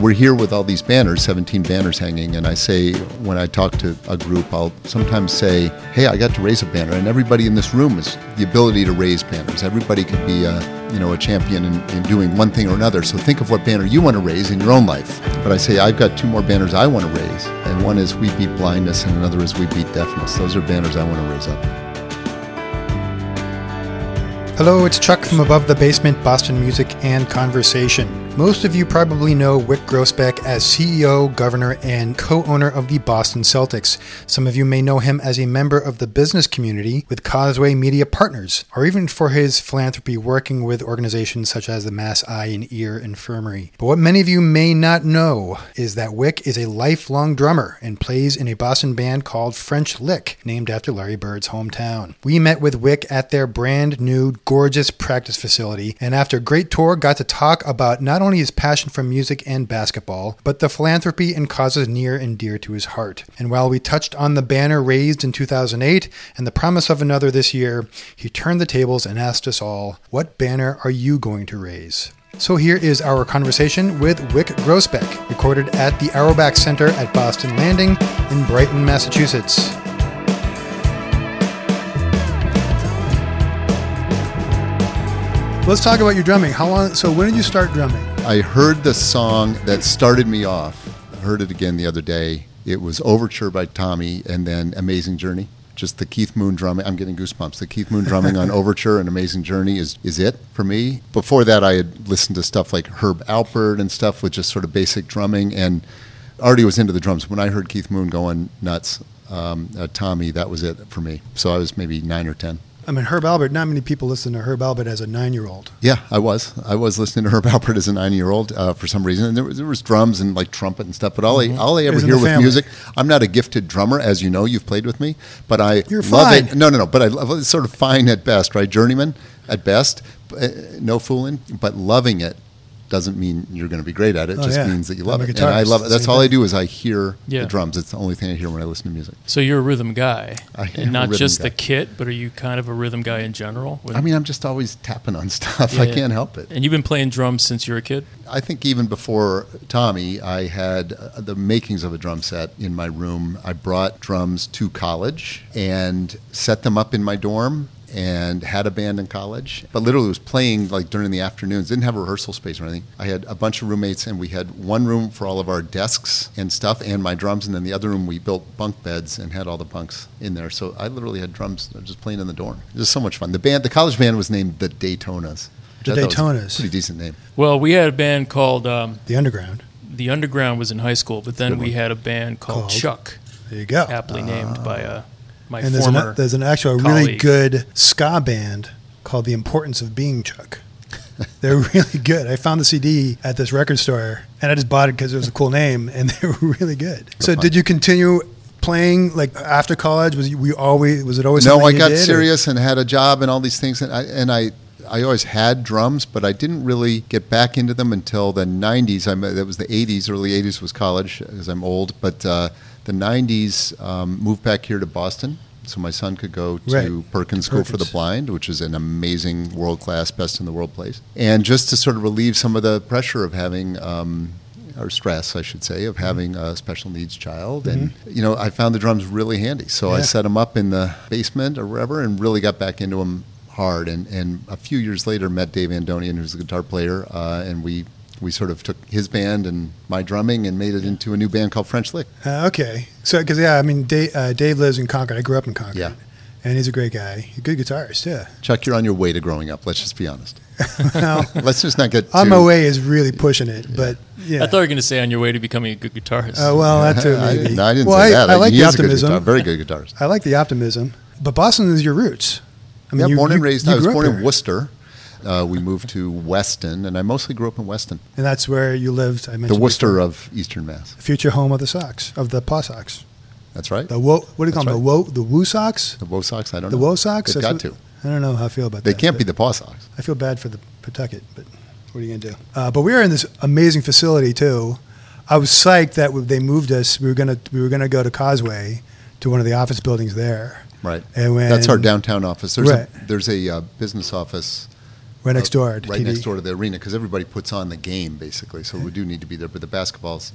we're here with all these banners, 17 banners hanging, and I say, when I talk to a group, I'll sometimes say, hey, I got to raise a banner. And everybody in this room has the ability to raise banners. Everybody could be a, you know, a champion in, in doing one thing or another. So think of what banner you want to raise in your own life. But I say, I've got two more banners I want to raise. And one is We Beat Blindness, and another is We Beat Deafness. Those are banners I want to raise up. Hello, it's Chuck from Above the Basement Boston Music and Conversation. Most of you probably know Wyc Grousbeck as CEO, governor, and co owner of the Boston Celtics. Some of you may know him as a member of the business community with Causeway Media Partners, or even for his philanthropy working with organizations such as the Mass Eye and Ear Infirmary. But what many of you may not know is that Wyc is a lifelong drummer and plays in a Boston band called French Lick, named after Larry Bird's hometown. We met with Wyc at their brand new, gorgeous practice facility, and after a great tour, got to talk about not only his passion for music and basketball, but the philanthropy and causes near and dear to his heart. And while we touched on the banner raised in 2008 and the promise of another this year, he turned the tables and asked us all, What banner are you going to raise? So here is our conversation with Wyc Grousbeck, recorded at the Auerbach Center at Boston Landing in Brighton, Massachusetts. Let's talk about your drumming. How long? So when did you start drumming? I heard the song that started me off. I heard it again the other day. It was Overture by Tommy, and then Amazing Journey. Just the Keith Moon drumming. I'm getting goosebumps. The Keith Moon drumming on Overture and Amazing Journey is, is it for me. Before that, I had listened to stuff like Herb Alpert and stuff with just sort of basic drumming, and already was into the drums. When I heard Keith Moon going nuts um, at Tommy, that was it for me. So I was maybe nine or ten. I mean, Herb Alpert. Not many people listen to Herb Alpert as a nine-year-old. Yeah, I was. I was listening to Herb Alpert as a nine-year-old uh, for some reason, and there was, there was drums and like trumpet and stuff. But all I all I ever hear with family. music, I'm not a gifted drummer, as you know. You've played with me, but I You're love fine. it. No, no, no. But I love it's sort of fine at best, right? Journeyman at best, uh, no fooling. But loving it doesn't mean you're going to be great at it. It Oh, just yeah. means that you love it, and I love it. That's same all I do is I hear Yeah. the drums. It's the only thing I hear when I listen to music. So you're a rhythm guy, I am and a not rhythm just guy. the kit, but are you kind of a rhythm guy in general? I mean, I'm just always tapping on stuff. I can't help it. and you've been playing drums since you were a kid. I think even before Tommy, I had uh, the makings of a drum set in my room. I brought drums to college and set them up in my dorm and had a band in college. But literally was playing like during the afternoons. Didn't have a rehearsal space or anything. I had a bunch of roommates and we had one room for all of our desks and stuff and my drums and then the other room we built bunk beds and had all the bunks in there. So I literally had drums just playing in the dorm. It was so much fun. The band, the college band was named the Daytonas. The I thought was a Daytonas. Pretty decent name. Well, we had a band called um, The Underground. The Underground was in high school, but then we had a band called, Called? Chuck, There you go. aptly named by uh, my and there's an, former. there's an actual really good ska band called The Importance of Being Chuck. They're really good. I found the CD at this record store, and I just bought it because it was a cool name, and they were really good. So, fun. did you continue playing like after college? Was you, we always was it always No, I got did, or- serious and had a job and all these things, and I and I. I always had drums, but I didn't really get back into them until the '90s. I that was the '80s, early '80s was college, because I'm old. But uh, the '90s um, moved back here to Boston, so my son could go to Right. Perkins School for the Blind, which is an amazing, world-class, best in the world place, and just to sort of relieve some of the pressure of having. Um, or stress, I should say, Mm-hmm. of having a special needs child, and you know, I found the drums really handy. So I set them up in the basement or wherever, and really got back into them hard. And and a few years later, met Dave Andonian, who's a guitar player, uh, and we we sort of took his band and my drumming and made it into a new band called French Lick. Uh, okay, so because yeah, I mean Dave, uh, Dave lives in Concord. I grew up in Concord. Yeah. and he's a great guy, a good guitarist. Yeah. Chuck, you're on your way to growing up. Let's just be honest. Well, Let's just not get on my way is really pushing it, but yeah. I thought you were going to say on your way to becoming a good guitarist. Uh, well, that too, I, maybe. didn't- I didn't well, say I, that. I like he the is a good optimism. guitar- very good guitarist. I like the optimism. But Boston is your roots. I yeah, you- born and you- raised. you I was born in. Worcester. Uh, we moved to Weston, and I mostly grew up in Weston, and that's where you lived. I the mentioned Worcester before. of Eastern Mass. future home of the Sox of the Paw Sox. That's right. The Wo, what do you call them? The Wo, the Woo Sox. The Woe Sox. I don't The know. Wo Sox. They've got what- to. I don't know how I feel about They that. They can't be the Paw Sox. I feel bad for the Pawtucket, but what are you gonna do? Uh, but we were in this amazing facility too. I was psyched that they moved us. We were gonna we were gonna go to Causeway to one of the office buildings there. Right. And when That's our downtown office. There's Right. a there's a uh, business office Right next door to right TD. next door to the arena, because everybody puts on the game basically. So we do need to be there, but the basketball's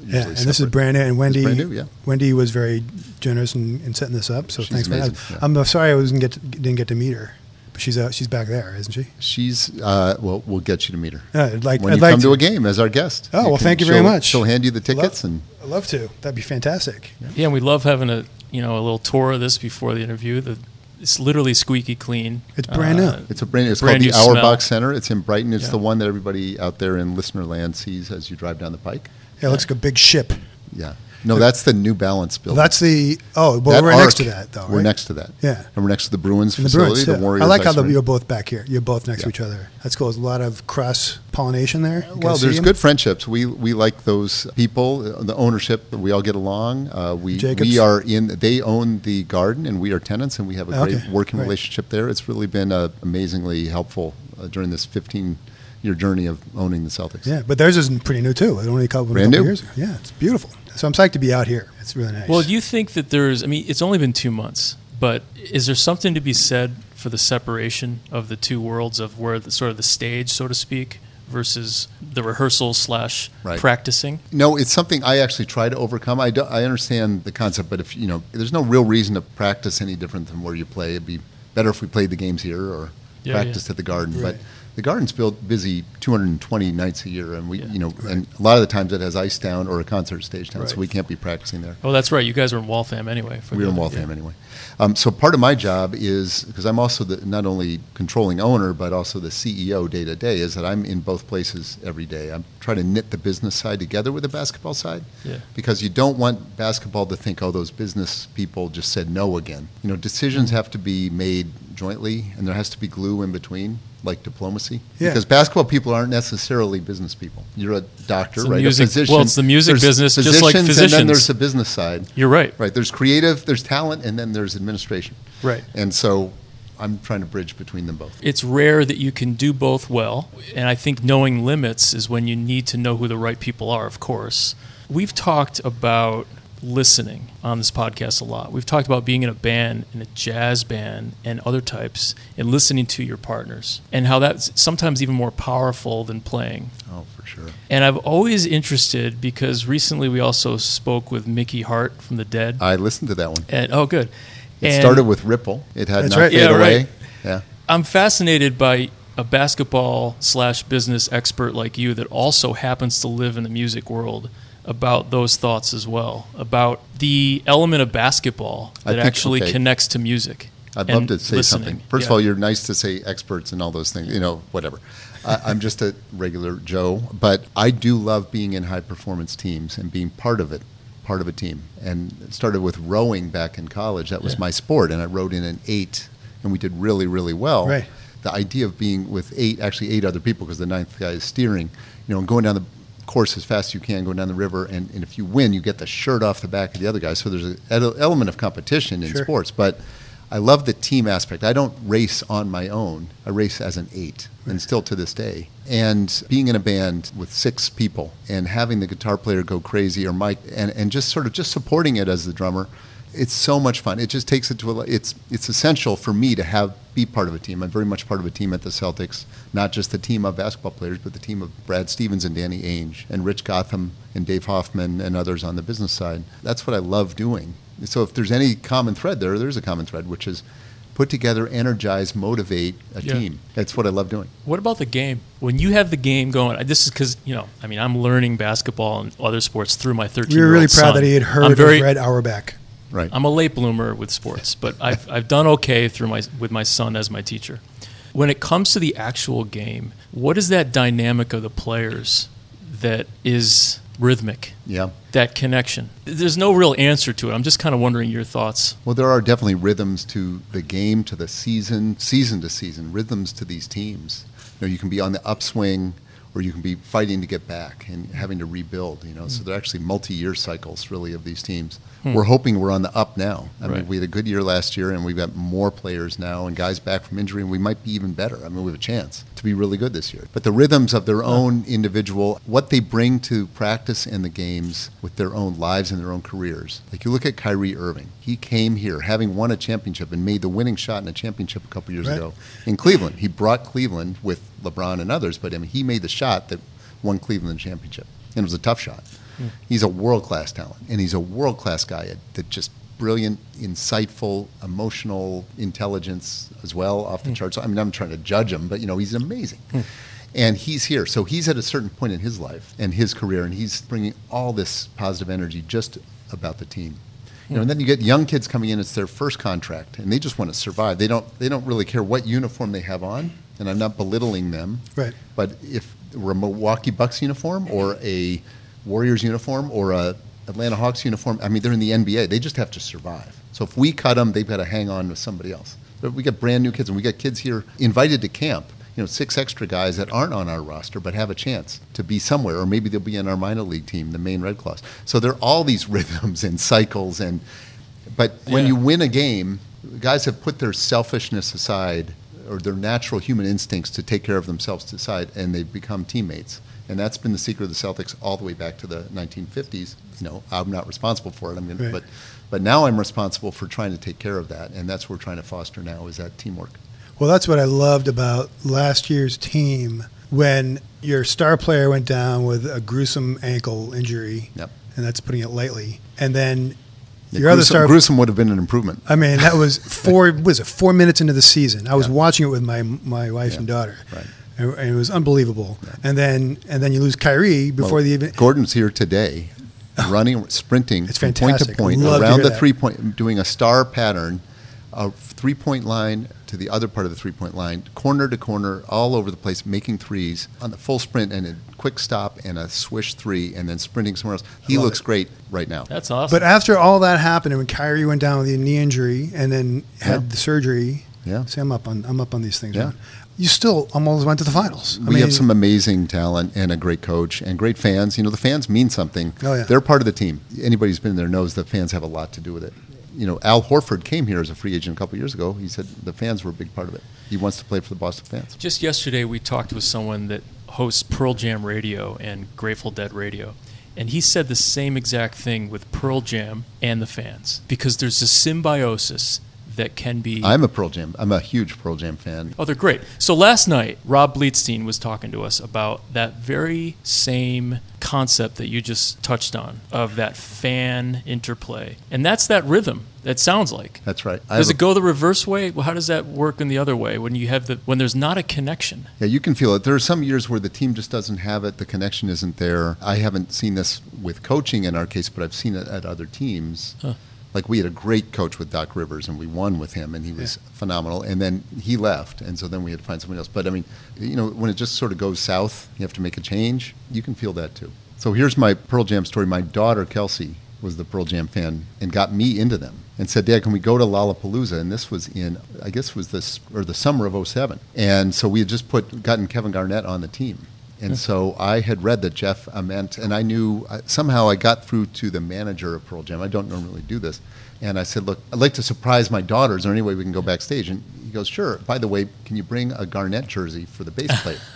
usually Yeah, and this is separate. brand new. And Wendy, brand new, yeah. Wendy was very generous in, in setting this up. So She's thanks for amazing, that. yeah. I'm sorry I wasn't get to, didn't get to meet her, but she's uh, she's back there, isn't she? She's uh, well, we'll get you to meet her Yeah, I'd like when I'd you like come to. a game as our guest. Oh, well, thank you very much. She'll hand you the tickets, Love- and I'd love to. That'd be fantastic. Yeah, and we love having a you know a little tour of this before the interview. The, it's literally squeaky clean. It's brand uh, new. it's a brand. It's Brand called the new smell. Center. It's in Brighton. It's Yeah. the one that everybody out there in listener land sees as you drive down the pike. Yeah, it looks like a big ship. Yeah. No, that's the New Balance building. That's the oh, well, That we're arc, next to that though. We're right? next to that. Yeah. And we're next to the Bruins And the facility, Bruins. the. Warriors. I like how the, you're both back here. You're both next to each other. That's cool. There's a lot of cross pollination there. You Well, there's good friendships. We we like those people, uh, the ownership. We all get along. Uh, we Jacobs? we are in. They own the garden, and we are tenants, and we have a great Okay, working right. relationship there. It's really been uh, amazingly helpful uh, during this 15 year journey of owning the Celtics. Yeah, but theirs is pretty new too. It only a couple, Brand couple new. years. ago. Yeah, it's beautiful. So I'm psyched to be out here. It's really nice. Well, do you think that there's? I mean, it's only been two months, but is there something to be said for the separation of the two worlds of where the sort of the stage, so to speak, versus the rehearsal slash Right. practicing? No, it's something I actually try to overcome. I, do, I understand the concept, but if you know, there's no real reason to practice any different than where you play. It'd be better if we played the games here or Yeah, practiced yeah. at the Garden. Right. But the Garden's built busy 220 nights a year, and we, Yeah. you know, and a lot of the times it has ice down or a concert stage down, so we can't be practicing there. Oh, that's right. You guys are in Waltham anyway. for We're in Waltham yeah. anyway. Um, so part of my job is because I'm also the, not only controlling owner but also the CEO day to day. Is that I'm in both places every day. I'm trying to knit the business side together with the basketball side Yeah. because you don't want basketball to think, oh, those business people just said no again. You know, decisions Mm-hmm. have to be made jointly, and there has to be glue in between, like diplomacy. Yeah. Because basketball people aren't necessarily business people. You're a doctor, It's the right? music- a physician. well, it's the music There's business, just like physicians, and then there's the business side. You're right. Right. There's creative, there's talent, and then there's administration. Right. And so I'm trying to bridge between them both. It's rare that you can do both well, and I think knowing limits is when you need to know who the right people are, of course. We've talked about listening on this podcast a lot. We've talked about being in a band, in a jazz band, and other types, and listening to your partners, and how that's sometimes even more powerful than playing. Oh, for sure. And I've always interested because recently we also spoke with Mickey Hart from the Dead. I listened to that one. and oh, good. It And- started with Ripple. It had not right. fade Yeah, away. right. Yeah. I'm fascinated by a basketball slash business expert like you that also happens to live in the music world about those thoughts as well about the element of basketball that think- actually okay. connects to music. I'd love to say listening. something. First of all, you're nice to say experts and all those things. You know, whatever. I, I'm just a regular Joe, but I do love being in high performance teams and being part of it, part of a team. And it started with rowing back in college. That was Yeah. my sport, and I rowed in an eight, and we did really, really well. Right. The idea of being with eight, actually eight other people, because the ninth guy is steering, you know, and going down the course as fast as you can, going down the river, and, and if you win, you get the shirt off the back of the other guy. So there's an element of competition in Sure. sports, but I love the team aspect. I don't race on my own. I race as an eight, and still to this day. And being in a band with six people and having the guitar player go crazy or Mike, and, and just sort of just supporting it as the drummer, it's so much fun. It just takes it to a. le- It's it's essential for me to have be part of a team. I'm very much part of a team at the Celtics, not just the team of basketball players, but the team of Brad Stevens and Danny Ainge and Rich Gotham and Dave Hoffman and others on the business side. That's what I love doing. So if there's any common thread there, there's a common thread, which is put together, energize, motivate a Yeah. team. That's what I love doing. What about the game? When you have the game going, this is because you know, I mean, I'm learning basketball and other sports through my 13. we were year really proud son. that he had heard I'm very, of Red Auerbach. Right. I'm a late bloomer with sports, but I've, I've done okay through my with my son as my teacher. When it comes to the actual game, what is that dynamic of the players that is rhythmic? yeah. That connection. There's no real answer to it. I'm just kind of wondering your thoughts. Well, there are definitely rhythms to the game, to the season, season to season, rhythms to these teams. You know, you can be on the upswing or you can be fighting to get back and having to rebuild. You know, so they're actually multi-year cycles really of these teams. Hmm. We're hoping we're on the up now. I Right. mean, we had a good year last year, and we've got more players now and guys back from injury, and we might be even better. I mean, we have a chance to be really good this year. But the rhythms of their own individual, what they bring to practice and the games with their own lives and their own careers. Like you look at Kyrie Irving, he came here having won a championship and made the winning shot in a championship a couple years Right. ago in Cleveland. He brought Cleveland with LeBron and others, but I mean, he made the shot that won Cleveland the championship, and it was a tough shot. He's a world class talent, and he's a world class guy that just brilliant, insightful, emotional intelligence as well, off the hmm. charts. I mean, I'm trying to judge him, but you know, he's amazing. Hmm. And he's here. So he's at a certain point in his life and his career, and he's bringing all this positive energy just about the team. You know, and then you get young kids coming in. It's their first contract, and they just want to survive. They don't. They don't really care what uniform they have on. And I'm not belittling them. Right. But if it were a Milwaukee Bucks uniform or a Warriors uniform or a Atlanta Hawks uniform, I mean, they're in the NBA. They just have to survive. So if we cut them, they've got to hang on with somebody else. But we got brand new kids, and we got kids here invited to camp. You know, six extra guys that aren't on our roster but have a chance to be somewhere, or maybe they'll be in our minor league team, the Maine Red Claws. So there are all these rhythms and cycles, and but when Yeah. you win a game, guys have put their selfishness aside or their natural human instincts to take care of themselves aside, and they've become teammates. And that's been the secret of the Celtics all the way back to the 1950s. You know, I'm not responsible for it. I'm gonna, Right. but but now I'm responsible for trying to take care of that, and that's what we're trying to foster now is that teamwork. Well, that's what I loved about last year's team when your star player went down with a gruesome ankle injury, Yep. and that's putting it lightly. And then Yeah, your other gruesome, star, gruesome would have been an improvement. I mean, that was four. was it four minutes into the season? I was Yeah. watching it with my my wife Yeah. and daughter, Right. and, and it was unbelievable. And then and then you lose Kyrie before Well, the even. Gordon's here today, oh. running, sprinting It's from point to point Love to around hear the that. three point, doing a star pattern, a three point line to the other part of the three point line, corner to corner, all over the place, making threes on the full sprint and a quick stop and a swish three, and then sprinting somewhere else. He looks it. great right now. That's awesome. But after all that happened, and when Kyrie went down with the knee injury and then had Yeah. the surgery, Yeah. see, I'm up on I'm up on these things. Yeah. man. You still almost went to the finals. I we mean, have some amazing talent and a great coach and great fans. You know, the fans mean something. Oh, yeah. They're part of the team. Anybody who's been there knows the fans have a lot to do with it. You know, Al Horford came here as a free agent a couple years ago. He said the fans were a big part of it. He wants to play for the Boston fans. Just yesterday, we talked with someone that hosts Pearl Jam Radio and Grateful Dead Radio. And he said the same exact thing with Pearl Jam and the fans because there's a symbiosis that can be. I'm a Pearl Jam. I'm a huge Pearl Jam fan. Oh, they're great. So last night, Rob Bleetstein was talking to us about that very same concept that you just touched on of that fan interplay. And that's that rhythm. That sounds like. That's right. I Does it go the reverse way? Well, how does that work in the other way when you have the when there's not a connection? Yeah, you can feel it. There are some years where the team just doesn't have it. The connection isn't there. I haven't seen this with coaching in our case, but I've seen it at other teams. Huh. Like we had a great coach with Doc Rivers, and we won with him, and he was phenomenal. And then he left, and so then we had to find somebody else. But I mean, you know, when it just sort of goes south, you have to make a change. You can feel that too. So here's my Pearl Jam story. My daughter Kelsey was the Pearl Jam fan and got me into them and said, Dad, can we go to Lollapalooza? And this was in, I guess it was this, or the summer of 07. And so we had just put, gotten Kevin Garnett on the team. And so I had read that Jeff Ament, and I knew somehow I got through to the manager of Pearl Jam. I don't normally do this. And I said, Look, I'd like to surprise my daughter. Is there any way we can go backstage? And he goes, Sure. By the way, can you bring a Garnett jersey for the bass player?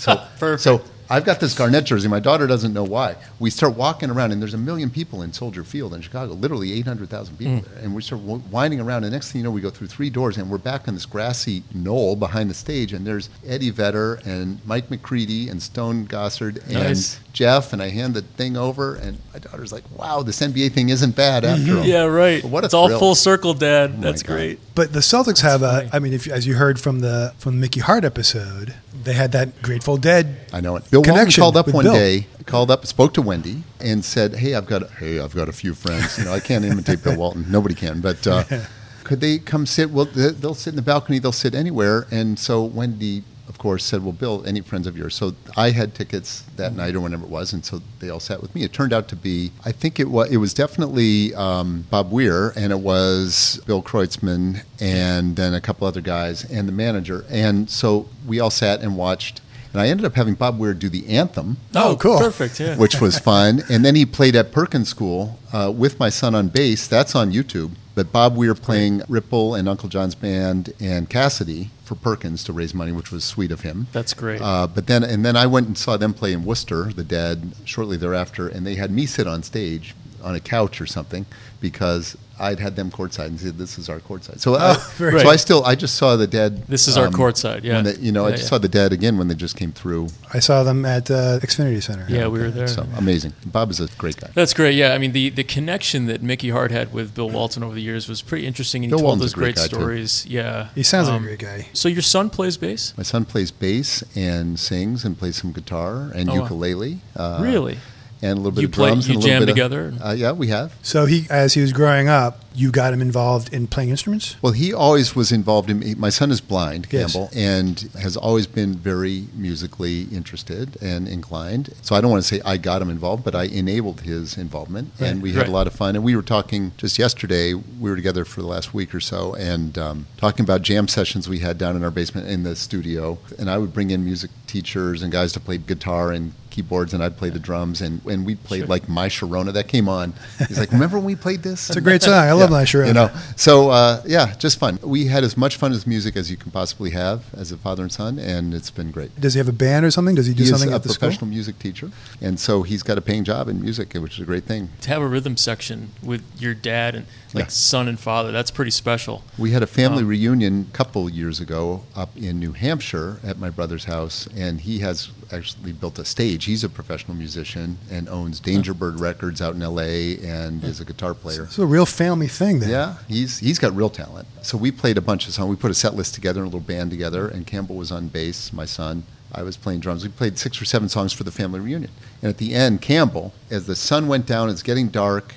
So, so I've got this Garnett jersey. My daughter doesn't know why. We start walking around, and there's a million people in Soldier Field in Chicago, literally 800,000 people Mm. there. And we start w- winding around, and next thing you know, we go through three doors, and we're back on this grassy knoll behind the stage, and there's Eddie Vedder and Mike McCready and Stone Gossard and Nice. Jeff, and I hand the thing over, and my daughter's like, "Wow, this NBA thing isn't bad after all." Yeah, right. What a it's all full circle, Dad. my That's great. But the Celtics have a. funny. I mean, if as you heard from the from the Mickey Hart episode, they had that Grateful Dead. I know it. Bill Walton Connection called up one Bill. day, called up, spoke to Wendy, and said, "Hey, I've got, hey, I've got a few friends. You know, I can't imitate Bill Walton. Nobody can, but uh, could they come sit? Well, they'll sit in the balcony. They'll sit anywhere." And so Wendy, of course, said, "Well, Bill, any friends of yours?" So I had tickets that night or whenever it was, and so they all sat with me. It turned out to be, I think it was, it was definitely um, Bob Weir, and it was Bill Kreutzmann, and then a couple other guys, and the manager. And so we all sat and watched. And I ended up having Bob Weir do the anthem, Oh, cool. Perfect. Yeah. which was fun. And then he played at Perkins School uh, with my son on bass. That's on YouTube. But Bob Weir playing Ripple and Uncle John's band and Cassidy for Perkins to raise money, which was sweet of him. That's great. Uh, but then, and then I went and saw them play in Worcester, the Dead, shortly thereafter, and they had me sit on stage on a couch or something because I'd had them courtside and said, "This is our courtside." So, I, Oh, very so I still, I just saw the Dead. This is our um, courtside, yeah. when they- you know, I just yeah. saw the Dead again when they just came through. I saw them at uh, Xfinity Center. yeah, we were there. So amazing. Bob is a great guy. That's great. Yeah, I mean the, the connection that Mickey Hart had with Bill Walton over the years was pretty interesting, and he Bill told Walton's those a great great, guy, too. stories. Yeah, He sounds like Um, a great guy. So your son plays bass? My son plays bass and sings and plays some guitar and Oh, wow. ukulele. Uh, really? And a little bit You of play- drums. you and a little jam bit of- together? uh, yeah, we have. So he, as he was growing up, you got him involved in playing instruments. Well, he always was involved in. My son is blind, Yes. Campbell, and has always been very musically interested and inclined. So I don't want to say I got him involved, but I enabled his involvement, and we had Right. a lot of fun. And we were talking just yesterday. We were together for the last week or so, and um, talking about jam sessions we had down in our basement in the studio. And I would bring in music teachers and guys to play guitar and keyboards, and I'd play the drums, and and we played Sure. like My Sharona. That came on. He's like, "Remember when we played this?" It's a great song. I love my Sharona. You know, so uh, yeah, just fun. We had as much fun as music as you can possibly have as a father and son, and it's been great. Does he have a band or something? Does he do he something is a at the school? professional music teacher, and so he's got a paying job in music, which is a great thing. To have a rhythm section with your dad and like Yeah. son and father, that's pretty special. We had a family Um, reunion a couple years ago up in New Hampshire at my brother's house, and he has actually built a stage. He's a professional musician and owns Dangerbird Records out in L.A. and is a guitar player. It's a real family thing then. Yeah, he's he's got real talent. So we played a bunch of songs. We put a set list together, and a little band together, and Campbell was on bass, my son. I was playing drums. We played six or seven songs for the family reunion. And at the end, Campbell, as the sun went down, it's getting dark,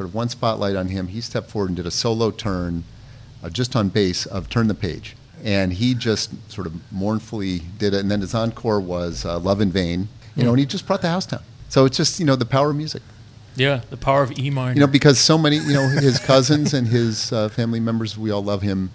sort of one spotlight on him, he stepped forward and did a solo turn, uh, just on bass, of Turn the Page. And he just sort of mournfully did it. And then his encore was uh, Love in Vain, you know, and he just brought the house down. So it's just, you know, the power of music. Yeah, the power of E minor. You know, because so many, you know, his cousins and his uh, family members, we all love him.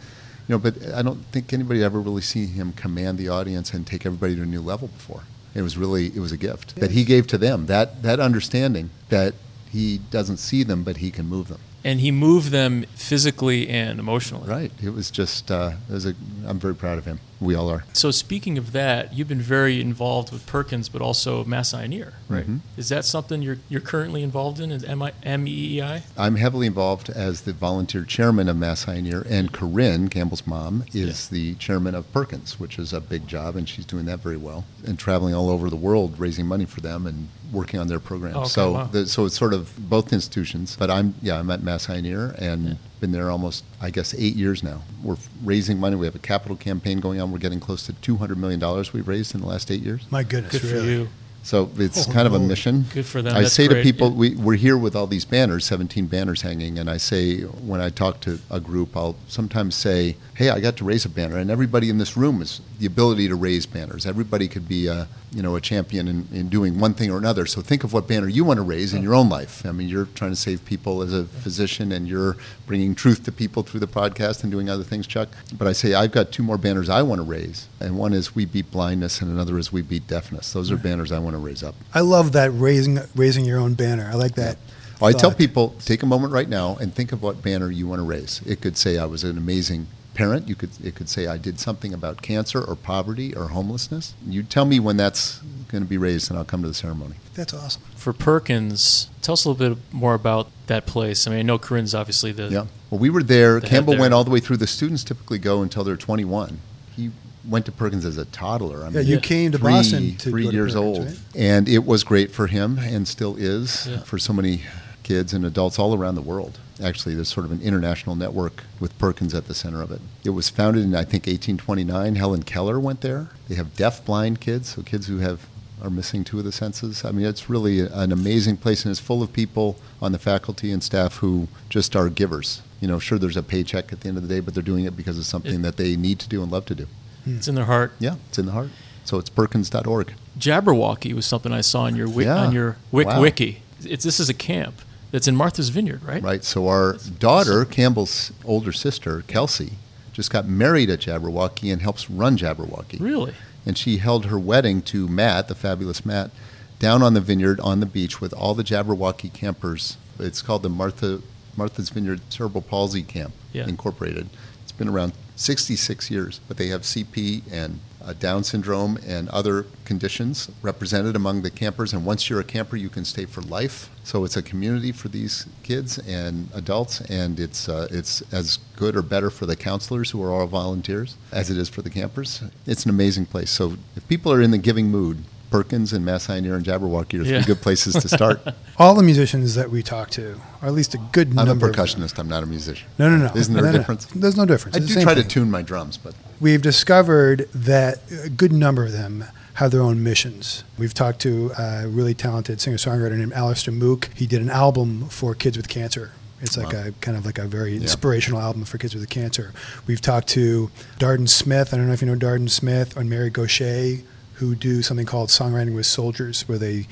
You know, but I don't think anybody ever really seen him command the audience and take everybody to a new level before. It was really, it was a gift that he gave to them. That that understanding that he doesn't see them, but he can move them. and he moved them physically and emotionally. Right. It was just, uh, it was a. I'm very proud of him. We all are. So speaking of that, you've been very involved with Perkins, but also Mass Eye and Ear, right? Mhm. Is that something you're you're currently involved in? Is M I M E E I? I'm heavily involved as the volunteer chairman of Mass Eye and Ear, and Corinne, Campbell's mom, is the chairman of Perkins, which is a big job, and she's doing that very well, and traveling all over the world raising money for them and working on their programs. Oh, okay, so, wow. the, so it's sort of both institutions. But I'm, yeah, I'm at Mass Eye and Ear and been there almost, I guess, eight years now. We're raising money. We have a capital campaign going on. We're getting close to 200 million dollars we've raised in the last eight years. My goodness, Good for you. So it's Oh, kind of a mission. Good for them. I That's say great. to people, Yeah. we, we're here with all these banners, 17 banners hanging, and I say, when I talk to a group, I'll sometimes say, hey, I got to raise a banner, and everybody in this room has the ability to raise banners. Everybody could be a, you know, a champion in, in doing one thing or another. So think of what banner you want to raise in your own life. I mean, you're trying to save people as a physician, and you're bringing truth to people through the podcast and doing other things, Chuck. But I say, I've got two more banners I want to raise, and one is We Beat Blindness, and another is We Beat Deafness. Those are banners I want to raise up. I love that raising raising your own banner. I like that. Well, I tell people, take a moment right now and think of what banner you want to raise. It could say I was an amazing parent. You could it could say I did something about cancer or poverty or homelessness. You tell me when that's going to be raised, and I'll come to the ceremony. That's awesome. For Perkins, tell us a little bit more about that place. I mean, I know Corinne's obviously the Yeah. Well, we were there. The Campbell there. went all the way through. The students typically go until they're 21. He went to Perkins as a toddler. I Yeah, you Yeah. came to three, Boston to three go to years Perkins, old, right? and it was great for him, and still is Yeah. for so many kids and adults all around the world. Actually, there's sort of an international network with Perkins at the center of it. It was founded in I think 1829. Helen Keller went there. They have deaf-blind kids, so kids who have are missing two of the senses. I mean, it's really an amazing place, and it's full of people on the faculty and staff who just are givers. You know, sure, there's a paycheck at the end of the day, but they're doing it because it's something It- that they need to do and love to do. Hmm. it's in their heart. Yeah, it's in the heart. So it's Perkins.org. Jabberwocky was something I saw on your wiki, Yeah. on your Wyc Wow. wiki. It's this is a camp that's in Martha's Vineyard, right? Right. So our daughter, Campbell's older sister, Kelsey, just got married at Jabberwocky and helps run Jabberwocky. Really? And she held her wedding to Matt, the fabulous Matt, down on the vineyard on the beach with all the Jabberwocky campers. It's called the Martha Martha's Vineyard Cerebral Palsy Camp Yeah. Incorporated. It's been around 66 years, but they have CP and Down syndrome and other conditions represented among the campers. And once you're a camper, you can stay for life. So it's a community for these kids and adults, and it's uh, it's as good or better for the counselors who are all volunteers as it is for the campers. It's an amazing place. So if people are in the giving mood, Perkins and Mass Eye and Ear and Jabberwocky are three Yeah. good places to start. All the musicians that we talk to, or at least a good I'm a number. of them- percussionist. I'm not a musician. No, no, no. Isn't there No, a no. difference? There's no difference. I It's do try to tune my drums, but We've discovered that a good number of them have their own missions. We've talked to a really talented singer songwriter named Alastair Moock. He did an album for kids with cancer. It's like Wow. a kind of like a very Yeah. inspirational album for kids with cancer. We've talked to Darden Smith. I don't know if you know Darden Smith or Mary Gauthier, who do something called Songwriting with Soldiers, where they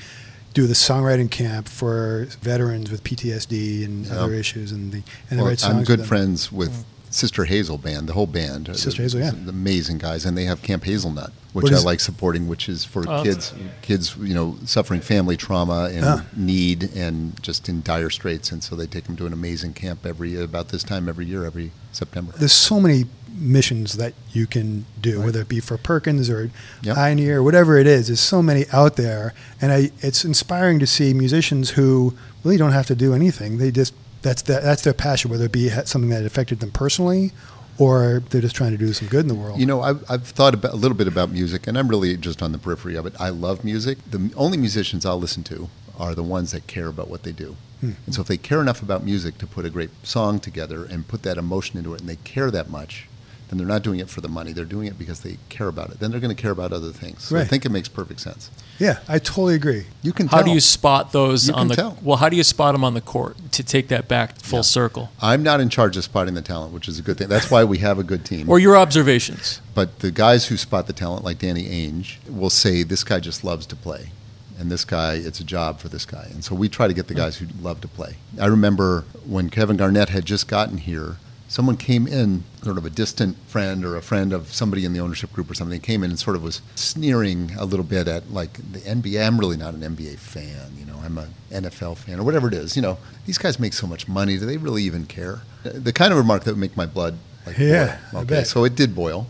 do the songwriting camp for veterans with PTSD and Yeah. other issues, and the and they Well, write songs. I'm with good them. friends with mm. Sister Hazel band, the whole band. Sister Hazel, yeah. Amazing guys, and they have Camp Hazelnut, which What I like supporting, which is for Oh, kids, kids, you know, suffering family trauma and Ah. need and just in dire straits, and so they take them to an amazing camp every about this time every year, every September. there's so many missions that you can do, Right. whether it be for Perkins or Yep. Pioneer, or whatever it is. There's so many out there, and I, it's inspiring to see musicians who really don't have to do anything. They just that's the, that's their passion, whether it be something that affected them personally, or they're just trying to do some good in the world. You know, I've, I've thought about, a little bit about music, and I'm really just on the periphery of it. I love music. The only musicians I'll listen to are the ones that care about what they do. Hmm. And so, if they care enough about music to put a great song together and put that emotion into it, and they care that much, then they're not doing it for the money. They're doing it because they care about it. Then they're going to care about other things. So I think it makes perfect sense. yeah, I totally agree. You can How tell. do you spot those You on the tell. well? How do you spot them on the court to take that back full Yeah. circle, I'm not in charge of spotting the talent, which is a good thing. That's why we have a good team. or your observations? But the guys who spot the talent, like Danny Ainge, will say this guy just loves to play, and this guy, it's a job for this guy. And so we try to get the hmm. guys who love to play. I remember when Kevin Garnett had just gotten here, someone came in, sort of a distant friend or a friend of somebody in the ownership group or something, came in and sort of was sneering a little bit at like the NBA. I'm really not an NBA fan, you know. I'm an NFL fan or whatever it is. You know, these guys make so much money. Do they really even care? The kind of remark that would make my blood like Yeah, boil. Okay, so it did boil.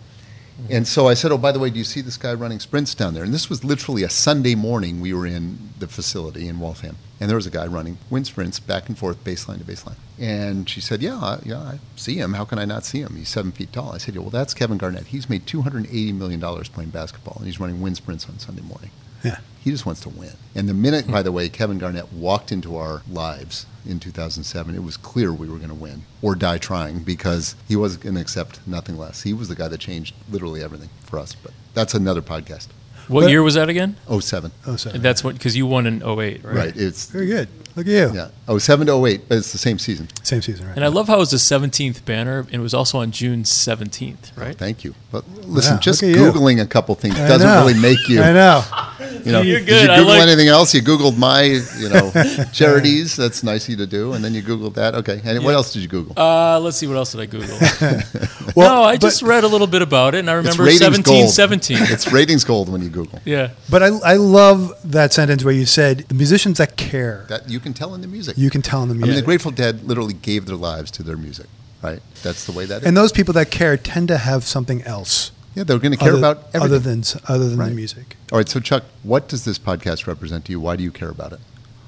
And so I said, "Oh, by the way, do you see this guy running sprints down there?" And this was literally a Sunday morning. We were in the facility in Waltham, and there was a guy running wind sprints back and forth, baseline to baseline. And she said, "Yeah, yeah, I see him. How can I not see him? He's seven feet tall." I said, "Yeah, well, that's Kevin Garnett. He's made two hundred eighty million dollars playing basketball, and he's running wind sprints on Sunday morning. Yeah. He just wants to win." And the minute, by the way, Kevin Garnett walked into our lives in 2007, it was clear we were going to win or die trying because he was going to accept nothing less. He was the guy that changed literally everything for us. But that's another podcast. What But- year was that again? 07. Oh, sorry. And that's what because you won in 08, right? Right. It's Very good. Look at you. yeah. 07 to 08, but it's the same season. Same season, right? And I love how it was the 17th banner, and it was also on June 17th, right? Thank you. But listen, Wow, just look at you. googling a couple things I doesn't know. really make you. I know. You know, You're Did good. you I Google like- anything else? You Googled my, you know, charities. That's nice of you to do, and then you Googled that. Okay. And what else did you Google? Uh, let's see what else did I Google. Well, no, I just read a little bit about it, and I remember ratings 17, gold. 17. it's ratings gold when you Google. yeah. But I, I love that sentence where you said the musicians that care, That you can tell in the music. you can tell in the music. I mean, the Grateful Dead literally gave their lives to their music, right? That's the way that is. and those people that care tend to have something else. yeah, they're going to care other, about everything. other than other than Right. the music. All right, so Chuck, what does this podcast represent to you? Why do you care about it?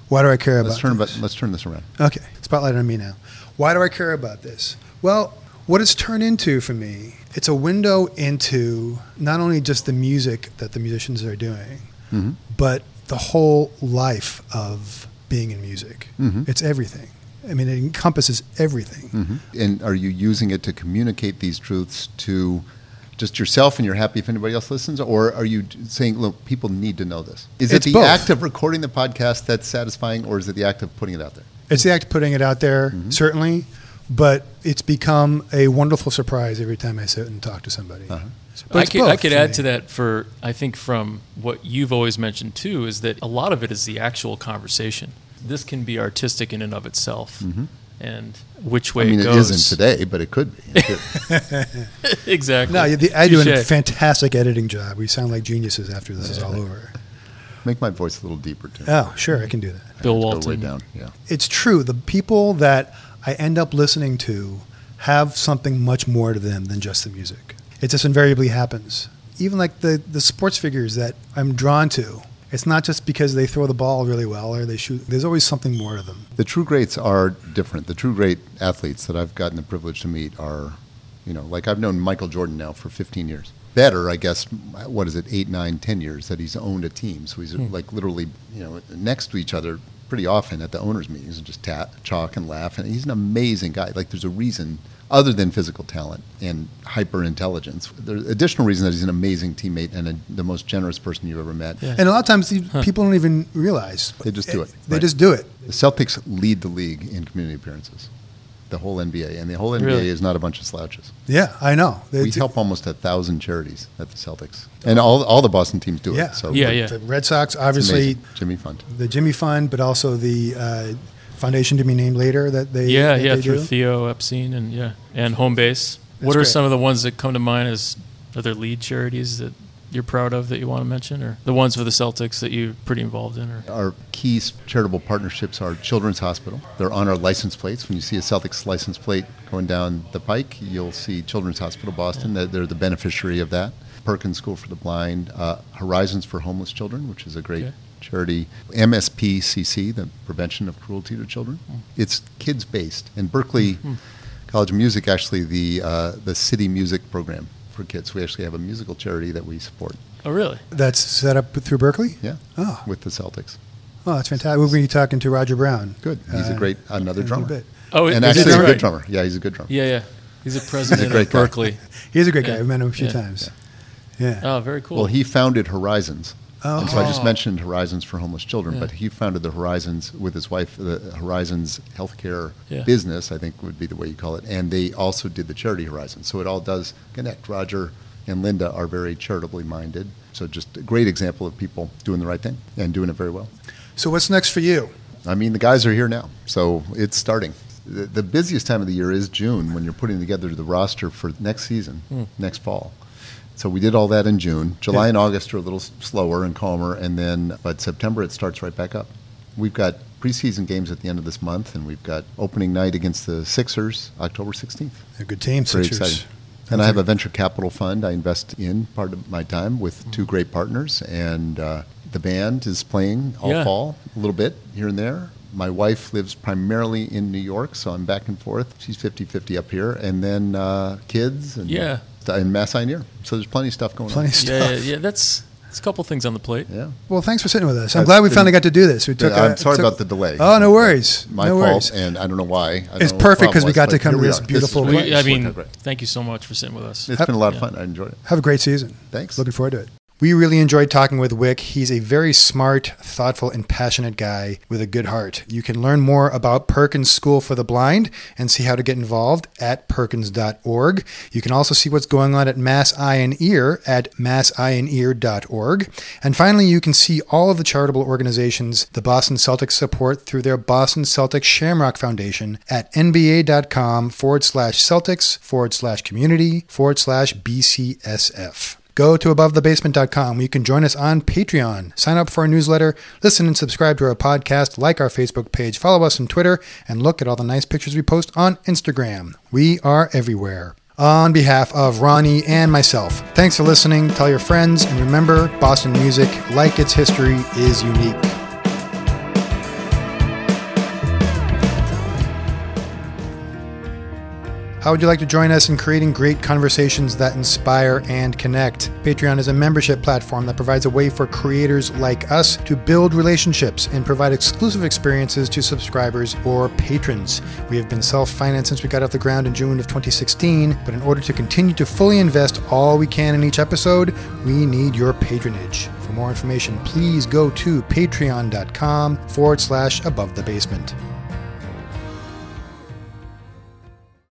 Why do I care Let's about turn this? about, let's turn this around. Okay, spotlight on me now. Why do I care about this? Well, what it's turned into for me, it's a window into not only just the music that the musicians are doing, hmm but the whole life of being in music. Mhm. It's everything. I mean, it encompasses everything. hmm And are you using it to communicate these truths to just yourself and you're happy if anybody else listens? Or are you saying, look, people need to know this? Is It's it the both. act of recording the podcast that's satisfying, or is it the act of putting it out there? It's the act of putting it out there, Mhm. certainly, but it's become a wonderful surprise every time I sit and talk to somebody. Uh-huh. But I could, I could add me. to that for I think from what you've always mentioned too is that a lot of it is the actual conversation. This can be artistic in and of itself, Mhm. And which way I mean, it it goes. isn't today, but it could be. It could. exactly. No, the, I do a fantastic editing job. We sound like geniuses after this is all over. Make my voice a little deeper too. Oh, sure, I can do that. Bill Let's go way Walton. down. Yeah. It's true. The people that I end up listening to have something much more to them than just the music. It just invariably happens. Even like the, the sports figures that I'm drawn to, it's not just because they throw the ball really well or they shoot. There's always something more to them. The true greats are different. The true great athletes that I've gotten the privilege to meet are, you know, like I've known Michael Jordan now for 15 years. Better, I guess, what is it, eight, nine, ten years that he's owned a team. So he's hmm. like literally, you know, next to each other pretty often at the owners' meetings and just ta- chalk and laugh. And he's an amazing guy. Like there's a reason other than physical talent and hyper intelligence. There's additional reason that he's an amazing teammate and a, the most generous person you've ever met. Yeah. And a lot of times the people don't even realize. They just do it, They right. just do it. The Celtics lead the league in community appearances. The whole NBA, and the whole NBA Really? is not a bunch of slouches. Yeah, I know. They, We help almost a thousand charities at the Celtics, and all all the Boston teams do Yeah. it. So Yeah, it's yeah. The Red Sox, obviously. Jimmy Fund. the Jimmy Fund, but also the uh, foundation to be named later that they Yeah, that yeah, they through do. Theo Epstein and yeah, and home base. That's what are great. some of the ones that come to mind as other lead charities that you're proud of that you want to mention, or the ones for the Celtics that you're pretty involved in? Or Our key charitable partnerships are Children's Hospital. They're on our license plates. When you see a Celtics license plate going down the pike, you'll see Children's Hospital Boston. They're- They're the beneficiary of that. Perkins School for the Blind, uh, Horizons for Homeless Children, which is a great Okay. Charity. MSPCC, the Prevention of Cruelty to Children. It's kids based. And Berklee College of Music, actually, the uh, the city music program for kids. We actually have a musical charity that we support. oh, really? That's set up through Berklee. Yeah, Oh, with the Celtics. oh, that's fantastic. We'll be talking to Roger Brown. Good. He's a uh, great another in a drummer. bit. Oh, and actually, he he's a right? good drummer. Yeah, he's a good drummer. Yeah, yeah. He's a president great of guy. Berklee. He's a great guy. Yeah. I've met him a few Yeah. times. Yeah. Oh, very cool. Well, he founded Horizons. Oh. And so I just Oh. mentioned Horizons for Homeless Children, Yeah. but he founded the Horizons with his wife, the Horizons Healthcare Yeah. business, I think would be the way you call it. And they also did the charity Horizons. So it all does connect. Roger and Linda are very charitably minded. So just a great example of people doing the right thing and doing it very well. So what's next for you? I mean, the guys are here now, so it's starting. The, the busiest time of the year is June when you're putting together the roster for next season, Hmm. next fall. So we did all that in June. July Yeah. and August are a little slower and calmer, and then but September it starts right back up. We've got preseason games at the end of this month, and we've got opening night against the Sixers, October 16th. A good team, Very Sixers. exciting. And I have a venture capital fund I invest in part of my time with two great partners. And uh, the band is playing all Yeah. fall, a little bit here and there. My wife lives primarily in New York, so I'm back and forth. She's 50 50 up here. And then uh, kids and, Yeah. And Mass Eye and Ear. So there's plenty of stuff going Plenty on. of yeah, stuff. yeah, yeah. That's it's a couple things on the plate. Yeah. Well, thanks for sitting with us. I'm That's glad we been- finally got to do this. We took. I'm a- sorry took- about the delay. Oh, no worries. My no fault, worries. and I don't know why. I don't It's know perfect because we got to come here to this beautiful great. place. We, I mean, thank you so much for sitting with us. It's been a lot of fun. I enjoyed it. Have a great season. Thanks. Looking forward to it. We really enjoyed talking with Wyc. He's a very smart, thoughtful, and passionate guy with a good heart. You can learn more about Perkins School for the Blind and see how to get involved at perkins.org. You can also see what's going on at Mass Eye and Ear at masseyeandear.org. And finally, you can see all of the charitable organizations the Boston Celtics support through their Boston Celtics Shamrock Foundation at nba.com forward slash Celtics forward slash community forward slash BCSF. Go to abovethebasement.com you can join us on Patreon, sign up for our newsletter, listen and subscribe to our podcast, like our Facebook page, follow us on Twitter, and look at all the nice pictures we post on Instagram. We are everywhere. On behalf of Ronnie and myself, thanks for listening. Tell your friends, and remember Boston music, like its history, is unique. How would you like to join us in creating great conversations that inspire and connect? Patreon is a membership platform that provides a way for creators like us to build relationships and provide exclusive experiences to subscribers or patrons. We have been self financed since we got off the ground in June of 2016, but in order to continue to fully invest all we can in each episode, we need your patronage. For more information, please go to patreon.com forward slash above the basement.